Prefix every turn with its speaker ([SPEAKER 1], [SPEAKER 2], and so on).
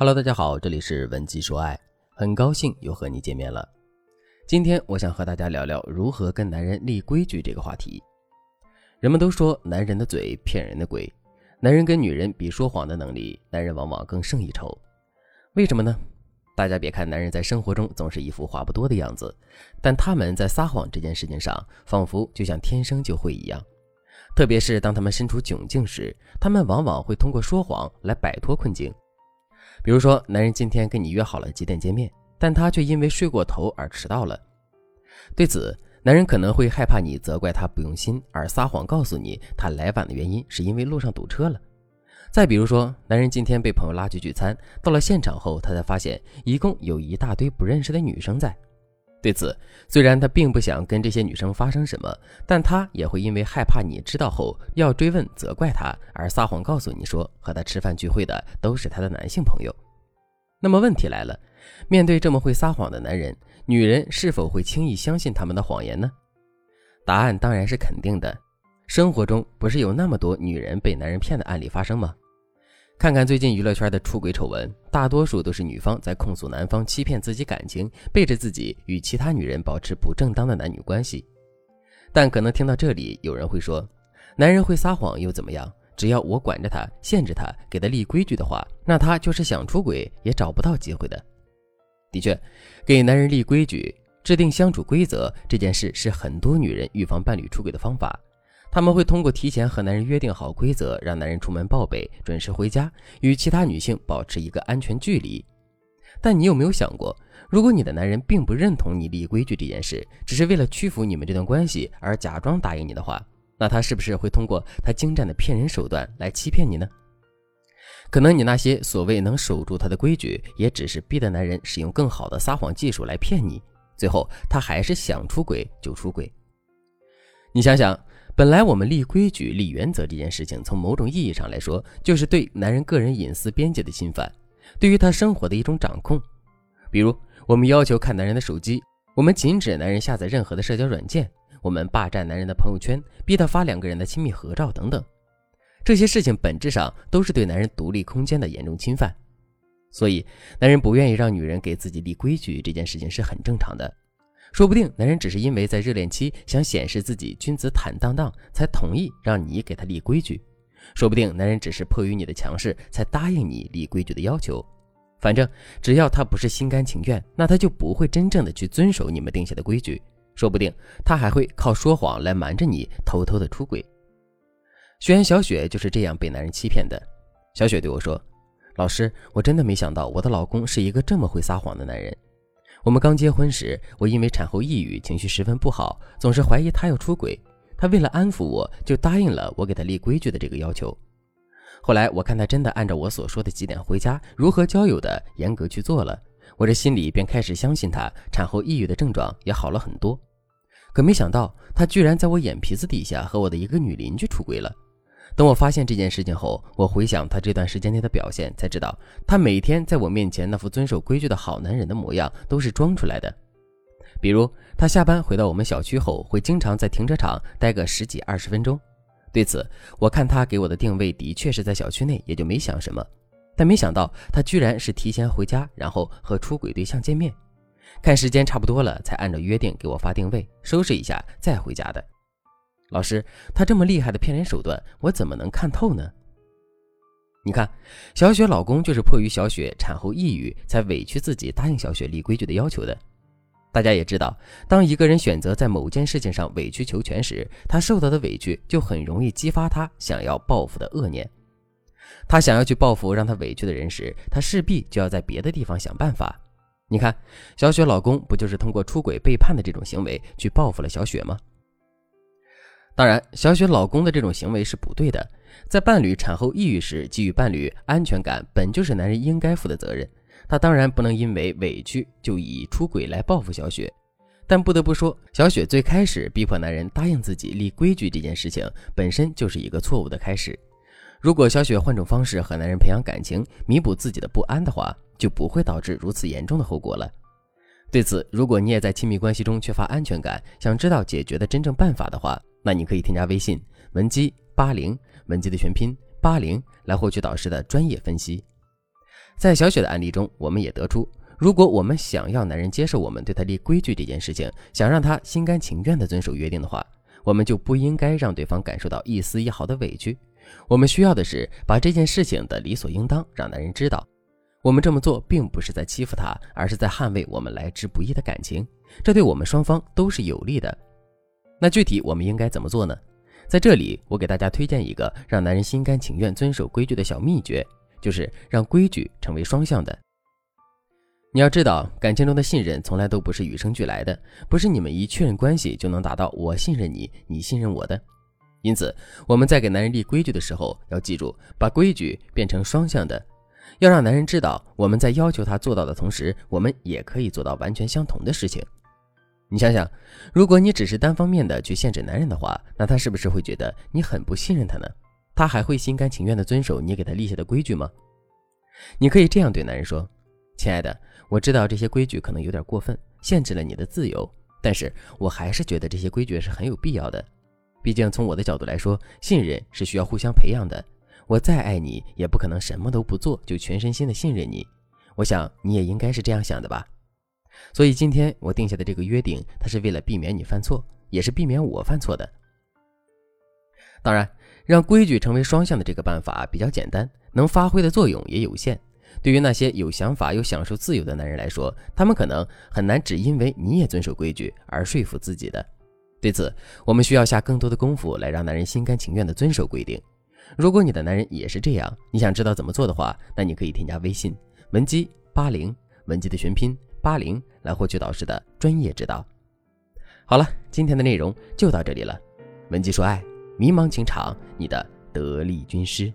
[SPEAKER 1] Hello，大家好，这里是文姬说爱，很高兴又和你见面了。今天我想和大家聊聊如何跟男人立规矩这个话题。人们都说男人的嘴骗人的鬼，男人跟女人比说谎的能力，男人往往更胜一筹。为什么呢？大家别看男人在生活中总是一副话不多的样子，但他们在撒谎这件事情上，仿佛就像天生就会一样。特别是当他们身处窘境时，他们往往会通过说谎来摆脱困境。比如说，男人今天跟你约好了几点见面，但他却因为睡过头而迟到了。对此，男人可能会害怕你责怪他不用心，而撒谎告诉你他来晚的原因是因为路上堵车了。再比如说，男人今天被朋友拉去聚餐，到了现场后，他才发现一共有一大堆不认识的女生在。对此，虽然他并不想跟这些女生发生什么，但他也会因为害怕你知道后要追问责怪他，而撒谎告诉你说和他吃饭聚会的都是他的男性朋友。那么问题来了，面对这么会撒谎的男人，女人是否会轻易相信他们的谎言呢？答案当然是肯定的。生活中不是有那么多女人被男人骗的案例发生吗？看看最近娱乐圈的出轨丑闻，大多数都是女方在控诉男方欺骗自己感情，背着自己与其他女人保持不正当的男女关系。但可能听到这里，有人会说，男人会撒谎又怎么样？只要我管着他，限制他，给他立规矩的话，那他就是想出轨也找不到机会的。的确，给男人立规矩、制定相处规则这件事，是很多女人预防伴侣出轨的方法。他们会通过提前和男人约定好规则，让男人出门报备、准时回家，与其他女性保持一个安全距离。但你有没有想过，如果你的男人并不认同你立规矩这件事，只是为了屈服你们这段关系而假装答应你的话，那他是不是会通过他精湛的骗人手段来欺骗你呢？可能你那些所谓能守住他的规矩，也只是逼得男人使用更好的撒谎技术来骗你，最后他还是想出轨就出轨。你想想。本来我们立规矩、立原则这件事情，从某种意义上来说，就是对男人个人隐私边界的侵犯，对于他生活的一种掌控。比如，我们要求看男人的手机，我们禁止男人下载任何的社交软件，我们霸占男人的朋友圈，逼他发两个人的亲密合照等等。这些事情本质上都是对男人独立空间的严重侵犯。所以，男人不愿意让女人给自己立规矩这件事情是很正常的。说不定男人只是因为在热恋期想显示自己君子坦荡荡，才同意让你给他立规矩；说不定男人只是迫于你的强势，才答应你立规矩的要求。反正只要他不是心甘情愿，那他就不会真正的去遵守你们定下的规矩。说不定他还会靠说谎来瞒着你，偷偷的出轨。学员小雪就是这样被男人欺骗的。小雪对我说：“老师，我真的没想到我的老公是一个这么会撒谎的男人。”我们刚结婚时，我因为产后抑郁，情绪十分不好，总是怀疑他要出轨。他为了安抚我，就答应了我给他立规矩的这个要求。后来我看他真的按照我所说的几点回家、如何交友的严格去做了，我这心里便开始相信他产后抑郁的症状也好了很多。可没想到，他居然在我眼皮子底下和我的一个女邻居出轨了。等我发现这件事情后，我回想他这段时间内的表现，才知道他每天在我面前那副遵守规矩的好男人的模样都是装出来的。比如，他下班回到我们小区后，会经常在停车场待个十几二十分钟。对此，我看他给我的定位的确是在小区内，也就没想什么。但没想到他居然是提前回家，然后和出轨对象见面，看时间差不多了，才按照约定给我发定位，收拾一下再回家的。老师，他这么厉害的骗人手段，我怎么能看透呢？你看，小雪老公就是迫于小雪产后抑郁，才委屈自己答应小雪立规矩的要求的。大家也知道，当一个人选择在某件事情上委曲求全时，他受到的委屈就很容易激发他想要报复的恶念。他想要去报复让他委屈的人时，他势必就要在别的地方想办法。你看，小雪老公不就是通过出轨背叛的这种行为去报复了小雪吗？当然，小雪老公的这种行为是不对的。在伴侣产后抑郁时，给予伴侣安全感本就是男人应该负的责任。他当然不能因为委屈就以出轨来报复小雪。但不得不说，小雪最开始逼迫男人答应自己立规矩这件事情，本身就是一个错误的开始。如果小雪换种方式和男人培养感情，弥补自己的不安的话，就不会导致如此严重的后果了。对此，如果你也在亲密关系中缺乏安全感，想知道解决的真正办法的话，那你可以添加微信文姬八零，文姬的全拼八零，来获取导师的专业分析。在小雪的案例中，我们也得出，如果我们想要男人接受我们对他立规矩这件事情，想让他心甘情愿地遵守约定的话，我们就不应该让对方感受到一丝一毫的委屈。我们需要的是把这件事情的理所应当让男人知道，我们这么做并不是在欺负他，而是在捍卫我们来之不易的感情，这对我们双方都是有利的。那具体我们应该怎么做呢？在这里，我给大家推荐一个让男人心甘情愿遵守规矩的小秘诀。就是让规矩成为双向的。你要知道，感情中的信任从来都不是与生俱来的，不是你们一确认关系就能达到我信任你，你信任我的。因此，我们在给男人立规矩的时候，要记住把规矩变成双向的，要让男人知道我们在要求他做到的同时，我们也可以做到完全相同的事情。你想想，如果你只是单方面的去限制男人的话，那他是不是会觉得你很不信任他呢？他还会心甘情愿的遵守你给他立下的规矩吗？你可以这样对男人说：“亲爱的，我知道这些规矩可能有点过分，限制了你的自由，但是我还是觉得这些规矩是很有必要的。毕竟从我的角度来说，信任是需要互相培养的。我再爱你，也不可能什么都不做就全身心的信任你。我想你也应该是这样想的吧。所以今天我定下的这个约定，它是为了避免你犯错，也是避免我犯错的。当然。”让规矩成为双向的这个办法比较简单，能发挥的作用也有限。对于那些有想法又享受自由的男人来说，他们可能很难只因为你也遵守规矩而说服自己的。对此，我们需要下更多的功夫来让男人心甘情愿地遵守规定。如果你的男人也是这样，你想知道怎么做的话，那你可以添加微信文姬八零，文姬的全拼八零，来获取导师的专业指导。好了，今天的内容就到这里了。文姬说爱。迷茫情场，你的得力军师。